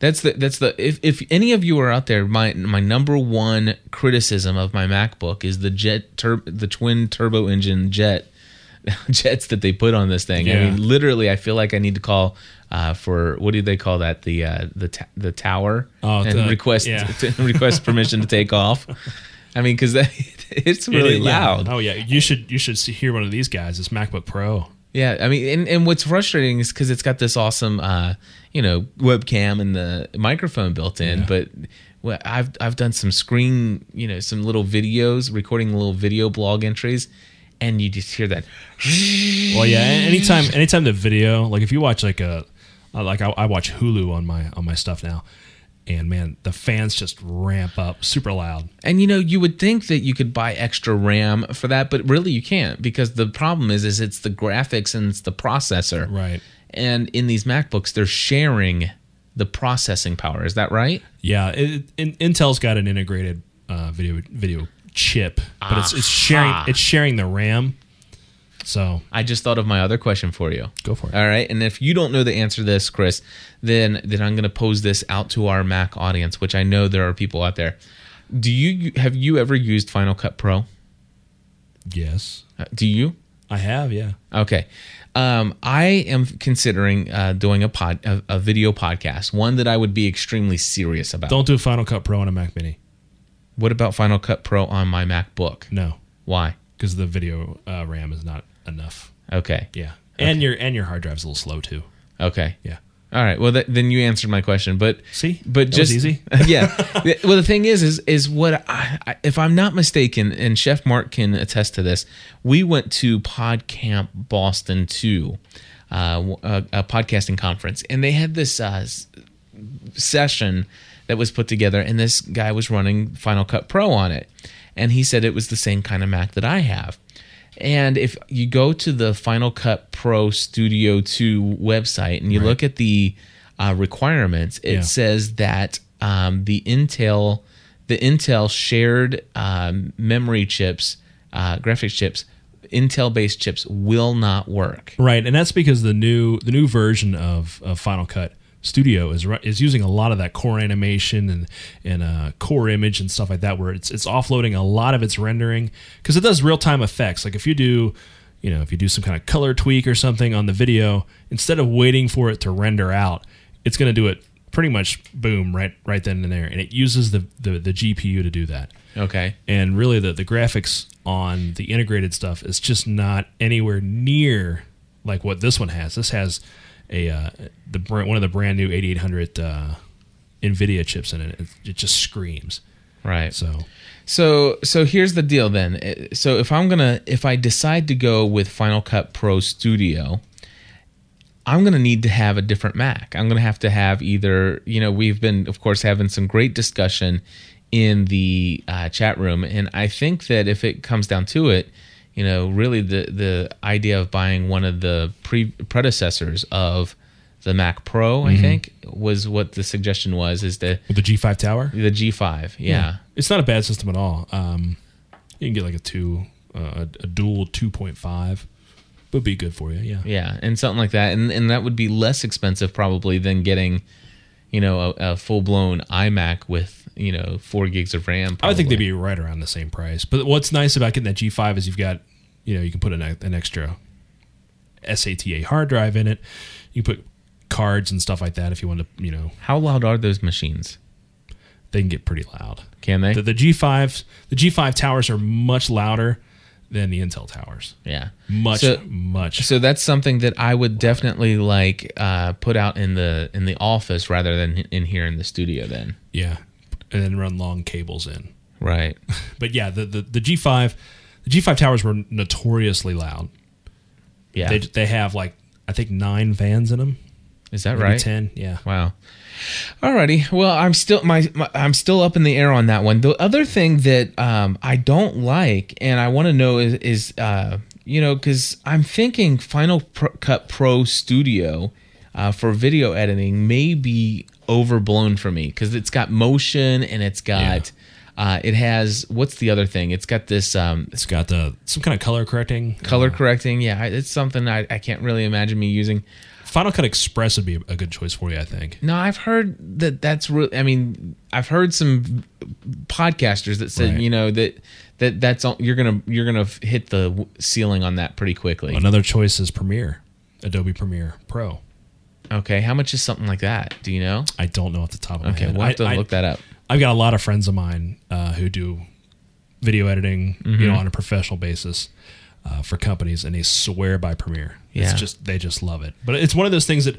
That's the that's the if if any of you are out there, my my number one criticism of my MacBook is the jet tur- the twin turbo engine jet jets that they put on this thing. I mean, literally, I feel like I need to call uh, for what do they call that the uh, the ta- the tower
Oh,
and
the-
request
yeah.
to request permission to take off. I mean, because it's really
It- yeah.
loud.
Oh yeah, you should you should see, hear one of these guys. It's MacBook Pro.
Yeah, I mean, and, and what's frustrating is because it's got this awesome, uh, you know, webcam and the microphone built in.
Yeah.
But well, I've I've done some screen, you know, some little videos, recording little video blog entries, and you just hear that.
Well, yeah. Anytime anytime the video, like if you watch like a like I, I watch Hulu on my on my stuff now, and man, the fans just ramp up super loud.
And you know, you would think that you could buy extra RAM for that, but really you can't because the problem is, is it's the graphics and it's the processor.
Right.
And in these MacBooks, they're sharing the processing power. Is that right?
Yeah, it, in, Intel's got an integrated uh, video video chip, but it's it's sharing
Aha.
it's sharing the RAM. So
I just thought of my other question for you.
Go for it.
All right, and if you don't know the answer to this, Chris, then then I'm going to pose this out to our Mac audience, which I know there are people out there. Do you have you ever used Final Cut Pro?
Yes,
Uh, Do you?
I have. Yeah.
Okay. Um, I am considering uh, doing a pod, a, a video podcast, one that I would be extremely serious about.
Don't do Final Cut Pro on a Mac Mini.
What about Final Cut Pro on my MacBook?
No,
Why?
because the video uh, RAM is not enough.
Okay.
Yeah, and your and your hard drive's a little slow too.
Okay.
Yeah.
All right. Well, th- then you answered my question, but
See?
but just
easy.
yeah. Well, the thing is, is is what I, I, if I'm not mistaken, and Chef Mark can attest to this. We went to PodCamp Boston too, uh, a, a podcasting conference, and they had this uh, session that was put together, and this guy was running Final Cut Pro on it, and he said it was the same kind of Mac that I have. And if you go to the Final Cut Pro Studio 2 website and you look at the uh, requirements, it
Yeah.
says that um, the Intel, the Intel shared um, memory chips, uh, graphics chips, Intel-based chips will not work.
Right, and that's because the new the new version of, of Final Cut Studio is is using a lot of that core animation and and uh, core image and stuff like that, where it's it's offloading a lot of its rendering because it does real time effects. Like if you do, you know, if you do some kind of color tweak or something on the video, instead of waiting for it to render out, it's going to do it pretty much boom right right then and there, and it uses the the, the GPU to do that
Okay.
and really the, the graphics on the integrated stuff is just not anywhere near like what this one has. This has a uh, the brand, one of the brand new 8800 uh, Nvidia chips in it. it. It just screams.
Right.
So
So so here's the deal then. So if I'm gonna if I decide to go with Final Cut Pro Studio, I'm gonna need to have a different Mac. I'm gonna have to have either you know we've been of course having some great discussion in the uh, chat room, and I think that if it comes down to it, you know, really the the idea of buying one of the pre predecessors of the Mac Pro, I think, was what the suggestion was. Is the
with the G5 tower,
the G5? yeah.
it's not a bad system at all. Um, you can get like a two, uh, a dual 2.5 would be good for you. Yeah.
Yeah, and something like that, and and that would be less expensive probably than getting, you know, a, a full blown iMac with you know four gigs of RAM.
I would think they'd be right around the same price. But what's nice about getting that G5 is you've got, you know, you can put an, an extra SATA hard drive in it. You can put cards and stuff like that if you want to, you know,
How loud are those machines?
they can get pretty loud.
Can they?
The, the G5, the G5 towers are much louder than the Intel towers.
yeah,
Much,
So-
much.
So that's something that I would definitely like uh, put out in the in the office rather than in here in the studio. Then,
yeah. And then run long cables in.
right?
But yeah, the, the, the G5, the G5 towers were notoriously loud.
Yeah,
They, they have like, I think nine fans in them.
is that
Maybe
right?
10. Yeah.
Wow. Alrighty. Well, I'm still my, my I'm still up in the air on that one. The other thing that um, I don't like, and I want to know is, is uh, you know, because I'm thinking Final Pro, Cut Pro Studio uh, for video editing may be overblown for me because it's got motion and it's got. Uh, it has what's the other thing? It's got this um,
It's got the some kind of color correcting.
color correcting. Yeah, it's something I, I can't really imagine me using.
Final Cut Express would be a good choice for you, I think.
No, I've heard that that's really. I mean, I've heard some podcasters that said
Right.
you know that that that's all, you're gonna you're gonna hit the ceiling on that pretty quickly.
Another choice is Premiere, Adobe Premiere Pro.
Okay, how much is something like that? Do you know?
I don't know off the top of my
Okay,
head.
we'll have to
I,
look that up.
I've got a lot of friends of mine uh, who do video editing,
Mm-hmm.
you know, on a professional basis uh, for companies, and they swear by Premiere.
Yeah.
It's just they just love it. But it's one of those things that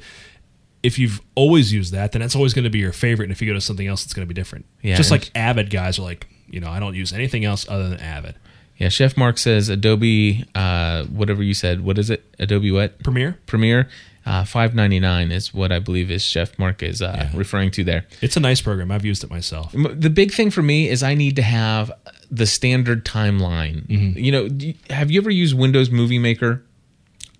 if you've always used that, then it's always going to be your favorite. And if you go to something else, it's going to be different.
Yeah,
just like Avid guys are like, you know, I don't use anything else other than Avid.
Yeah, Chef Mark says Adobe, uh, whatever you said. What is it? Adobe what?
Premiere.
Premiere. Uh, Five ninety nine is what I believe is Chef Mark is uh,
Yeah.
referring to there.
It's a nice program. I've used it myself.
The big thing for me is I need to have the standard timeline.
Mm-hmm.
You know, you- have you ever used Windows Movie Maker?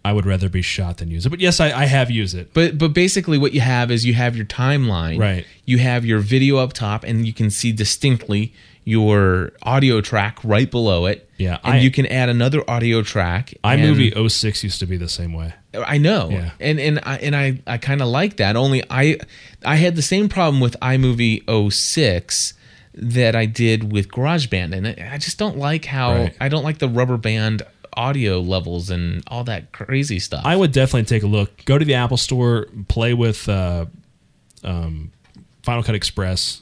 I would rather be shot than use it. But yes, I, I have used it.
But but basically, what you have is you have your timeline.
Right.
You have your video up top, and you can see distinctly your audio track right below it.
Yeah,
And
I-
you can add another audio track.
iMovie 06 used to be the same way.
I know,
Yeah.
and and I and I, I kind of like that. Only I I had the same problem with iMovie 06 that I did with GarageBand, and I just don't like how
Right.
I don't like the rubber band audio levels and all that crazy stuff.
I would definitely take a look. Go to the Apple Store, play with uh, um, Final Cut Express,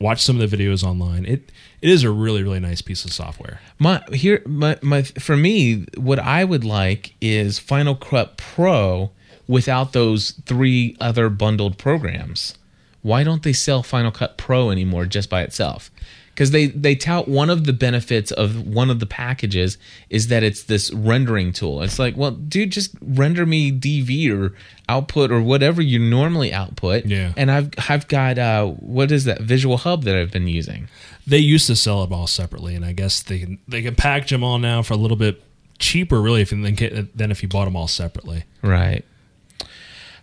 watch some of the videos online. It it is a really really nice piece of software.
My here my, my for me what I would like is Final Cut Pro without those three other bundled programs. Why don't they sell Final Cut Pro anymore just by itself? Because they they tout one of the benefits of one of the packages is that it's this rendering tool. It's like, well, dude, just render me DV or output or whatever you normally output.
Yeah.
And I've I've got uh what is that Visual Hub that I've been using.
They used to sell them all separately, and I guess they can they can package them all now for a little bit cheaper, really, if you than than if you bought them all separately.
Right.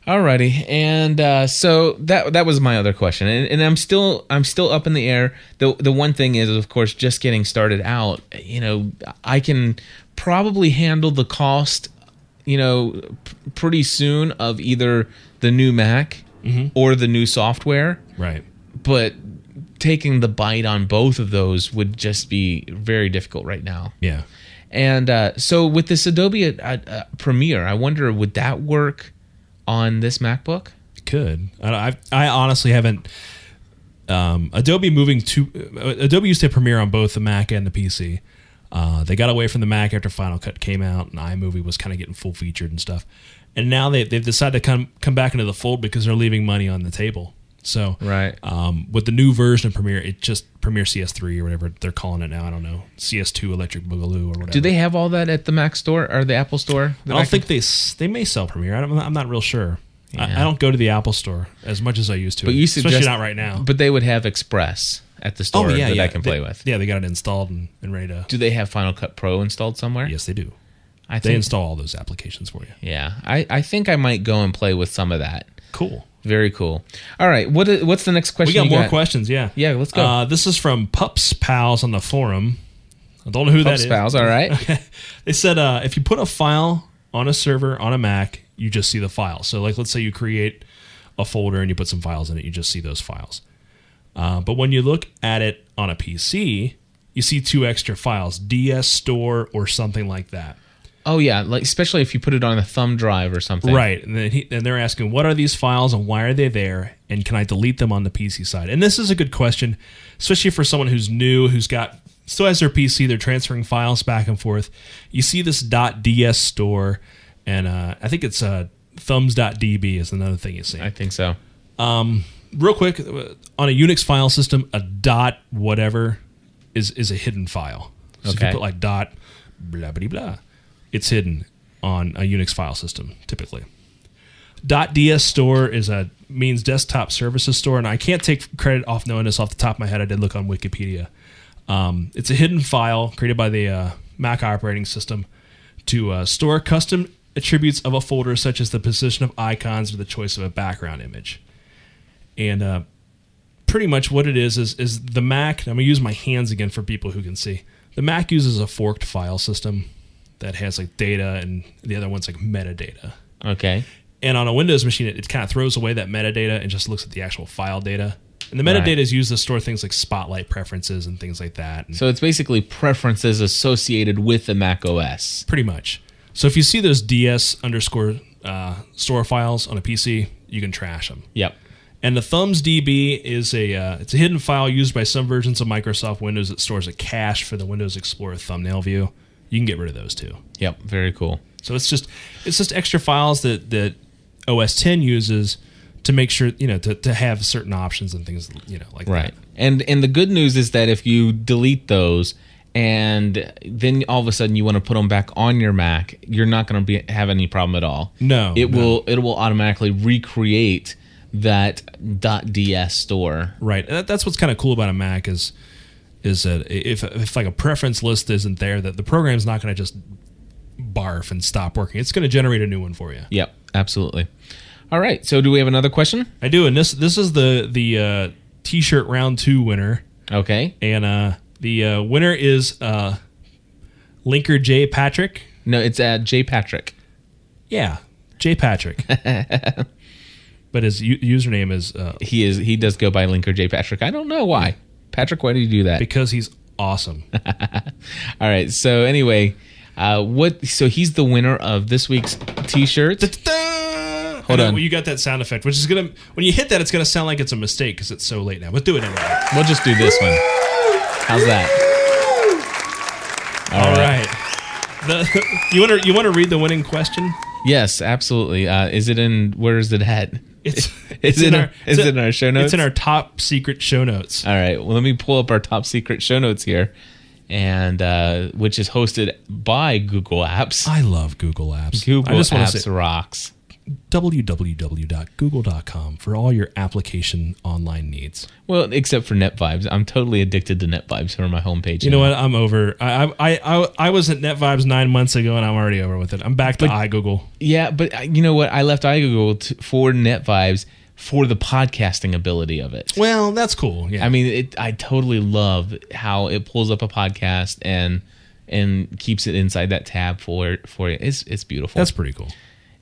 Alrighty, and uh, so that that was my other question, and, and I'm still I'm still up in the air. the The one thing is, of course, just getting started out. You know, I can probably handle the cost. You know, p- pretty soon of either the new Mac or the new software,
Right.
but taking the bite on both of those would just be very difficult right now.
Yeah.
And uh, so with this Adobe uh, uh, Premiere, I wonder would that work on this MacBook?
could. I, I, I honestly haven't. Um, Adobe moving to uh, Adobe used to have Premiere on both the Mac and the PC. Uh, they got away from the Mac after Final Cut came out, and iMovie was kind of getting full featured and stuff. And now they, they've decided to come come back into the fold because they're leaving money on the table. So
Right.
um, with the new version of Premiere, it just Premiere CS3 or whatever they're calling it now. I don't know CS2 Electric Boogaloo or whatever.
Do they have all that at the Mac store or the Apple store?
I don't think they they may sell Premiere. I don't, I'm not real sure. I,
Yeah.
I don't go to the Apple store as much as I used to.
But you
especially
suggest
not right now.
But they would have Express at the store yeah that I can play
They-
with.
Yeah, they got it installed and, and ready to.
Do they have Final Cut Pro installed somewhere?
Yes, they do.
I
They
think.
install all those applications for you.
yeah, I, I think I might go and play with some of that.
Cool.
Very cool. All right, what what's the next question?
We got more questions. Yeah.
Yeah, let's go.
Uh, this is from Pups Pals on the forum. I don't know who
Pups
that is.
Pals, all right.
They said uh, if you put a file on a server on a Mac, you just see the file. So, like, let's say you create a folder and you put some files in it, you just see those files. Uh, but when you look at it on a PC, you see two extra files, DS Store or something like that.
Oh yeah, like especially if you put it on a thumb drive or something.
Right, and then he, and they're asking, what are these files and why are they there, and can I delete them on the PC side? And this is a good question, especially for someone who's new, who's got still has their PC, they're transferring files back and forth. You see this .ds store, and uh, I think it's uh, thumbs.db is another thing you see.
I think so.
Real quick, uh, on a Unix file system, a dot whatever is is a hidden file. So if you put like dot blah blah blah, it's hidden on a Unix file system typically. .ds store is a means desktop services store, and I can't take credit off knowing this off the top of my head. I did look on Wikipedia. Um, it's a hidden file created by the uh, Mac operating system to uh, store custom attributes of a folder, such as the position of icons or the choice of a background image. And uh, pretty much what it is is is the Mac. I'm gonna use my hands again for people who can see. The Mac uses a forked file system that has like data, and the other one's like metadata.
Okay.
And on a Windows machine, it, it kind of throws away that metadata and just looks at the actual file data. And the
Right.
metadata is used to store things like Spotlight preferences and things like that. And
So it's basically preferences associated with the Mac OS.
pretty much. So if you see those DS underscore uh, store files on a PC, you can trash them.
Yep.
And the Thumbs DB is a uh, it's a hidden file used by some versions of Microsoft Windows that stores a cache for the Windows Explorer thumbnail view. You can get rid of those too.
Yep. Very cool.
So it's just it's just extra files that that OS 10 uses to make sure you know to, to have certain options and things you know like
Right.
that.
And and the good news is that if you delete those and then all of a sudden you want to put them back on your Mac, you're not going to be have any problem at all.
No,
It
no.
will it will automatically recreate that .ds store.
Right. That- that's what's kind of cool about a Mac is is that if if like a preference list isn't there, that the program's not going to just barf and stop working. It's going to generate a new one for you.
Yep, absolutely. All right. So do we have another question?
I do, and this this is the the uh, t-shirt round two winner,
Okay.
and uh, the uh, winner is uh, Linker J Patrick.
No, it's uh, J Patrick.
Yeah, J Patrick. but his u- username is uh,
He is he does go by Linker J Patrick. I don't know why. Patrick, why do you do that?
because he's awesome.
All right. So anyway, uh, what? So he's the winner of this week's T-shirt.
Hold
on.
You got that sound effect, which is gonna when you hit that, it's gonna sound like it's a mistake because it's so late now. But do it anyway.
We'll just do this one. How's that?
All right. The, you want to you want to read the winning question?
Yes, absolutely. Uh, is it in? Where is it at?
It's it's
it in
our-
our-
it's
it in our show notes?
It's in our top secret show notes.
All right. Well, let me pull up our top secret show notes here, and uh, which is hosted by Google Apps.
I love Google Apps.
Google
I just
Apps
say
rocks.
www.google.com for all your application online needs.
Well, except for NetVibes, I'm totally addicted to NetVibes for my homepage.
You know what? I'm over. I I I, I was at NetVibes nine months ago, and I'm already over with it. I'm back to iGoogle.
Yeah, but uh, you know what? I left iGoogle to, for NetVibes for the podcasting ability of it.
Well, that's cool. Yeah.
I mean, it, I totally love how it pulls up a podcast and and keeps it inside that tab for for you. It's it's beautiful.
that's pretty cool.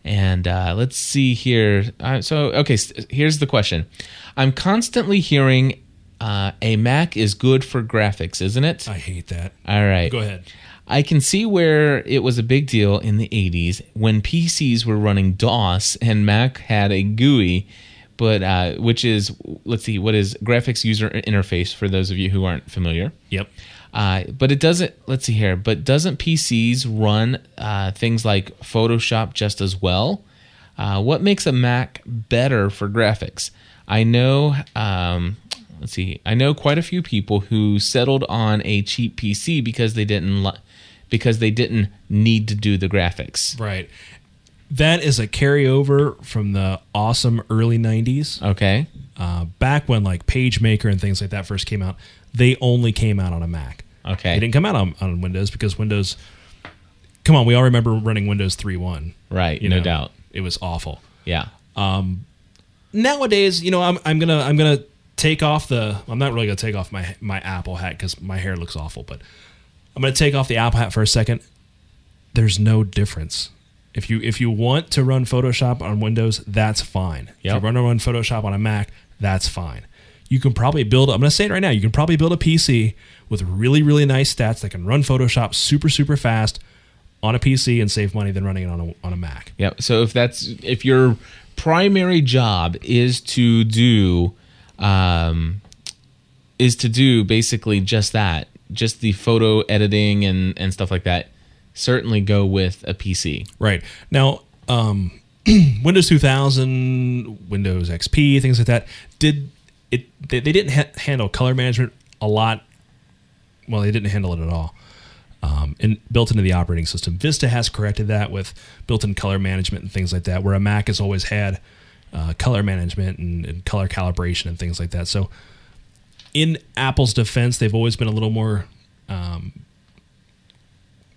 And uh, let's see here. Uh, so, okay, here's the question. I'm constantly hearing uh, a Mac is good for graphics, isn't it?
I hate that.
All right.
Go ahead.
I can see where it was a big deal in the 80s when PCs were running DOS and Mac had a GUI, but uh, which is let's see, what is graphics user interface for those of you who aren't familiar.
Yep.
Uh, but it doesn't. Let's see here. But doesn't PCs run uh, things like Photoshop just as well? Uh, what makes a Mac better for graphics? I know. Um, let's see. I know quite a few people who settled on a cheap PC because they didn't li- because they didn't need to do the graphics.
Right. That is a carryover from the awesome early '90s.
Okay.
Uh, back when like PageMaker and things like that first came out, they only came out on a Mac.
Okay.
They didn't come out on, on Windows because Windows. Come on, we all remember running Windows 3.1.
Right.
You
no
know,
doubt.
It was awful.
Yeah.
Um, Nowadays, you know, I'm, I'm gonna I'm gonna take off the. I'm not really gonna take off my my Apple hat because my hair looks awful, but I'm gonna take off the Apple hat for a second. There's no difference. If you if you want to run Photoshop on Windows, that's fine. If
Yep.
you want to run Photoshop on a Mac, that's fine. You can probably build. I'm going to say it right now. You can probably build a PC with really really nice stats that can run Photoshop super super fast on a PC and save money than running it on a on a Mac.
Yep. So if that's if your primary job is to do um, is to do basically just that, just the photo editing and and stuff like that, certainly go with a PC.
Right. Now, um, Windows 2000, Windows XP, things like that, did it? They, they didn't ha- handle color management a lot. Well, they didn't handle it at all. Um, and built into the operating system, Vista has corrected that with built-in color management and things like that. Where a Mac has always had uh, color management and, and color calibration and things like that. So, in Apple's defense, they've always been a little more um,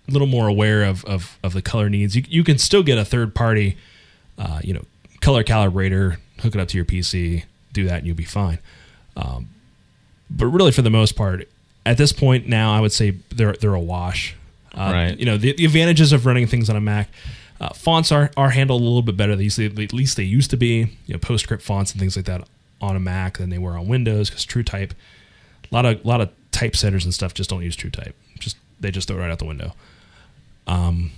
a little more aware of, of, of the color needs. You, you can still get a third party, uh, you know, color calibrator, hook it up to your PC, do that, and you'll be fine. Um, but really, for the most part, at this point now, I would say they're they're a wash. Uh,
Right.
You know, the, the advantages of running things on a Mac. Uh, fonts are, are handled a little bit better. At least, they, at least they used to be. You know, PostScript fonts and things like that on a Mac than they were on Windows because TrueType, a lot of a lot of typesetters and stuff just don't use TrueType. Just they just throw it right out the window Um,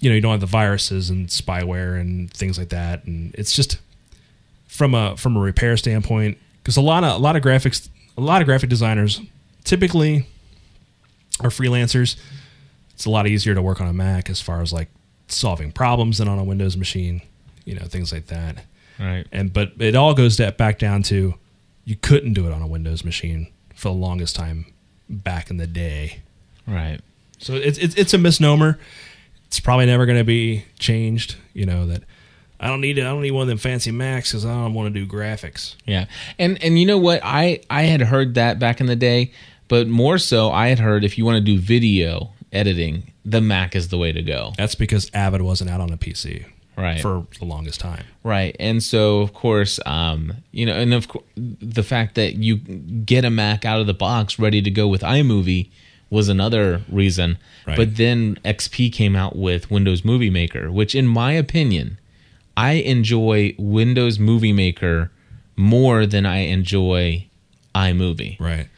you know you don't have the viruses and spyware and things like that and it's just from a from a repair standpoint because a lot of a lot of graphics a lot of graphic designers typically are freelancers it's a lot easier to work on a mac as far as like solving problems than on a windows machine you know things like that
Right.
and but it all goes da- back down to you couldn't do it on a windows machine for the longest time back in the day
Right.
so it's it's, it's a misnomer. It's probably never going to be changed. You know that I don't need I don't need one of them fancy Macs because I don't want to do graphics.
Yeah, and and you know what? I I had heard that back in the day, but more so, I had heard if you want to do video editing, the Mac is the way to go.
That's because Avid wasn't out on a PC
Right.
for the longest time.
Right, and so of course, um, you know, and of course, the fact that you get a Mac out of the box ready to go with iMovie was another reason.
Right.
But then XP came out with Windows Movie Maker, which, in my opinion, I enjoy Windows Movie Maker more than I enjoy iMovie.
Right.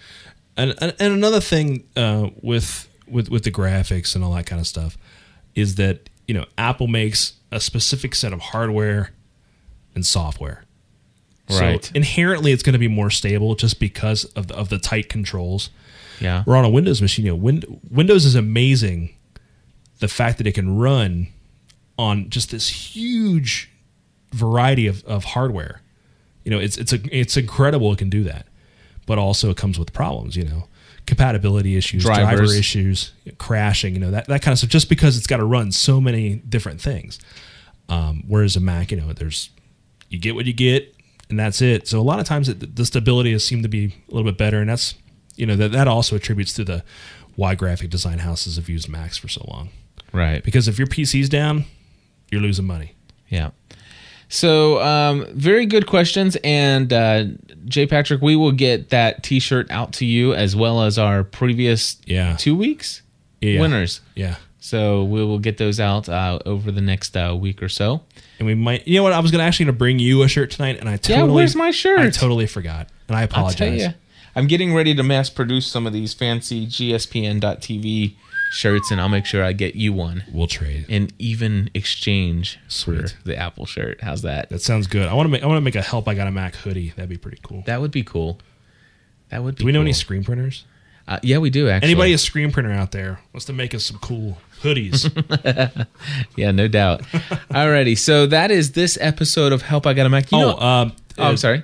And and, and another thing uh, with with with the graphics and all that kind of stuff is that you know Apple makes a specific set of hardware and software.
Right.
So inherently, it's going to be more stable just because of the, of the tight controls.
Yeah.
We're on a Windows machine. You know, Win- Windows is amazing. The fact that it can run on just this huge variety of, of hardware. You know, it's it's a, it's incredible it can do that, but also it comes with problems. You know, compatibility issues, driver issues, crashing. You know that that kind of stuff. Just because it's got to run so many different things. Um, whereas a Mac, you know, there's you get what you get, and that's it. So a lot of times it, the stability has seemed to be a little bit better, and that's you know that that also attributes to the why graphic design houses have used Macs for so long.
Right.
Because if your PC's down, you're losing money.
Yeah. So, um, very good questions. And uh, J Patrick, we will get that t shirt out to you as well as our previous
Yeah.
two weeks
Yeah.
winners.
Yeah.
So, we will get those out uh, over the next uh, week or so.
And we might, you know what? I was gonna actually gonna bring you a shirt tonight, and I totally,
where's my shirt?
I totally forgot, and I apologize.
you, I'm getting ready to mass produce some of these fancy GSPN.TV shirts, and I'll make sure I get you one
We'll trade.
and even exchange
Sweet.
for the Apple shirt. How's that?
That sounds good. I want to make, I want to make a help. I got a Mac hoodie. That'd be pretty cool.
That would be cool. That would be
Do we know
cool.
any screen printers?
Uh, yeah, we do actually.
Anybody a screen printer out there wants to make us some cool hoodies?
Yeah, no doubt. Alrighty, so that is this episode of Help I Got a Mac. You
oh,
know-
um,
oh, I'm
uh,
sorry.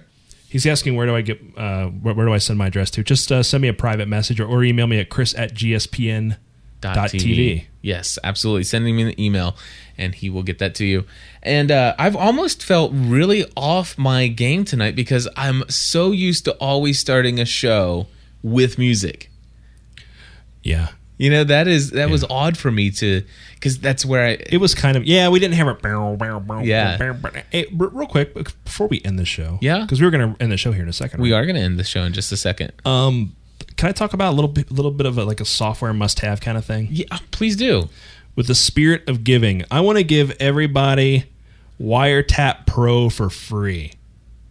He's asking where do I get uh, where, where do I send my address to? Just uh, send me a private message or, or email me at chris at gspn
Dot TV.
TV.
Yes, absolutely. Send him an email, and he will get that to you. And uh, I've almost felt really off my game tonight because I'm so used to always starting a show with music.
Yeah,
You know that is that was odd for me to because that's where I
it was kind of yeah. We didn't have a
Yeah.
Hey, real quick before we end the show,
Yeah.
because we were going to end the show here in a second.
we
right?
are going to end the show in just a second.
Um, can I talk about a little bit, little bit of a, like a software must-have kind of thing?
yeah, please do.
With the spirit of giving, I want to give everybody Wiretap Pro for free.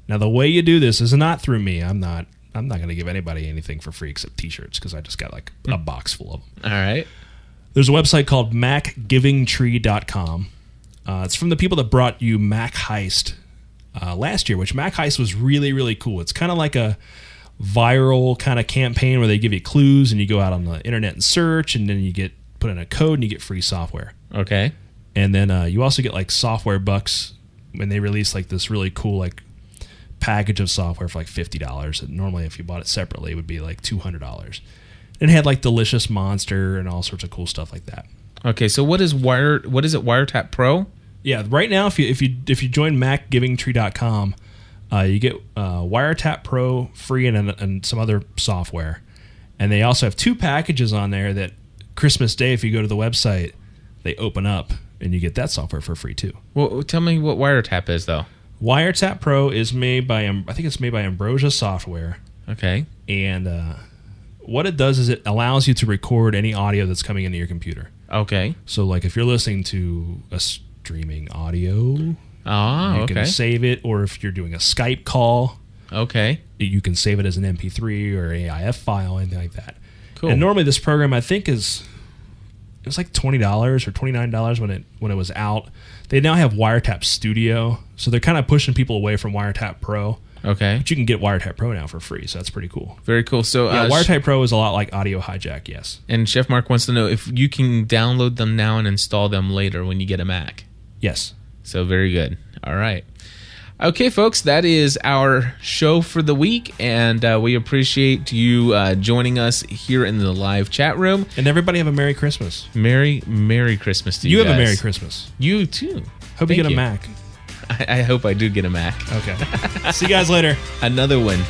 Now, the way you do this is not through me. I'm not. I'm not going to give anybody anything for free except T-shirts because I just got like a box full of them.
All right.
There's a website called MacGivingTree.com. Uh, it's from the people that brought you Mac Heist uh, last year, which Mac Heist was really, really cool. It's kind of like a viral kind of campaign where they give you clues and you go out on the internet and search, and then you get put in a code and you get free software.
Okay.
And then uh, you also get like software bucks when they release like this really cool like package of software for like fifty dollars. Normally, if you bought it separately, it would be like two hundred dollars. And it had like Delicious Monster and all sorts of cool stuff like that.
Okay. So what is wire? What is it? Wiretap Pro?
Yeah, right now if you if you if you join MacGivingTree.com, uh, you get uh, Wiretap Pro free and, and some other software, and they also have two packages on there that Christmas Day, if you go to the website, they open up and you get that software for free too.
Well, tell me what Wiretap is, though.
Wiretap Pro is made by I think it's made by Ambrosia Software,
Okay.
and uh, what it does is it allows you to record any audio that's coming into your computer.
Okay.
So, like if you're listening to a streaming audio,
Ah.
you
okay.
can save it, or if you're doing a Skype call,
okay.
you can save it as an MP3 or AIF file, anything like that.
Cool.
And normally, this program I think is it was like twenty dollars or twenty nine dollars when it when it was out. They now have Wiretap Studio, so they're kind of pushing people away from Wiretap Pro.
Okay.
But you can get Wiretap Pro now for free, so that's pretty cool.
Very cool. So,
Yeah,
uh,
Wiretap Pro is a lot like Audio Hijack. Yes,
and Chef Mark wants to know if you can download them now and install them later when you get a Mac.
yes.
So very good. All right. Okay, folks, that is our show for the week, and uh, we appreciate you uh, joining us here in the live chat room.
And everybody have a Merry Christmas.
Merry, Merry Christmas to you.
You have a. Merry Christmas.
You too.
Hope
Thank
you get a Mac.
I, I hope I do get a Mac.
Okay. See you guys later.
Another one.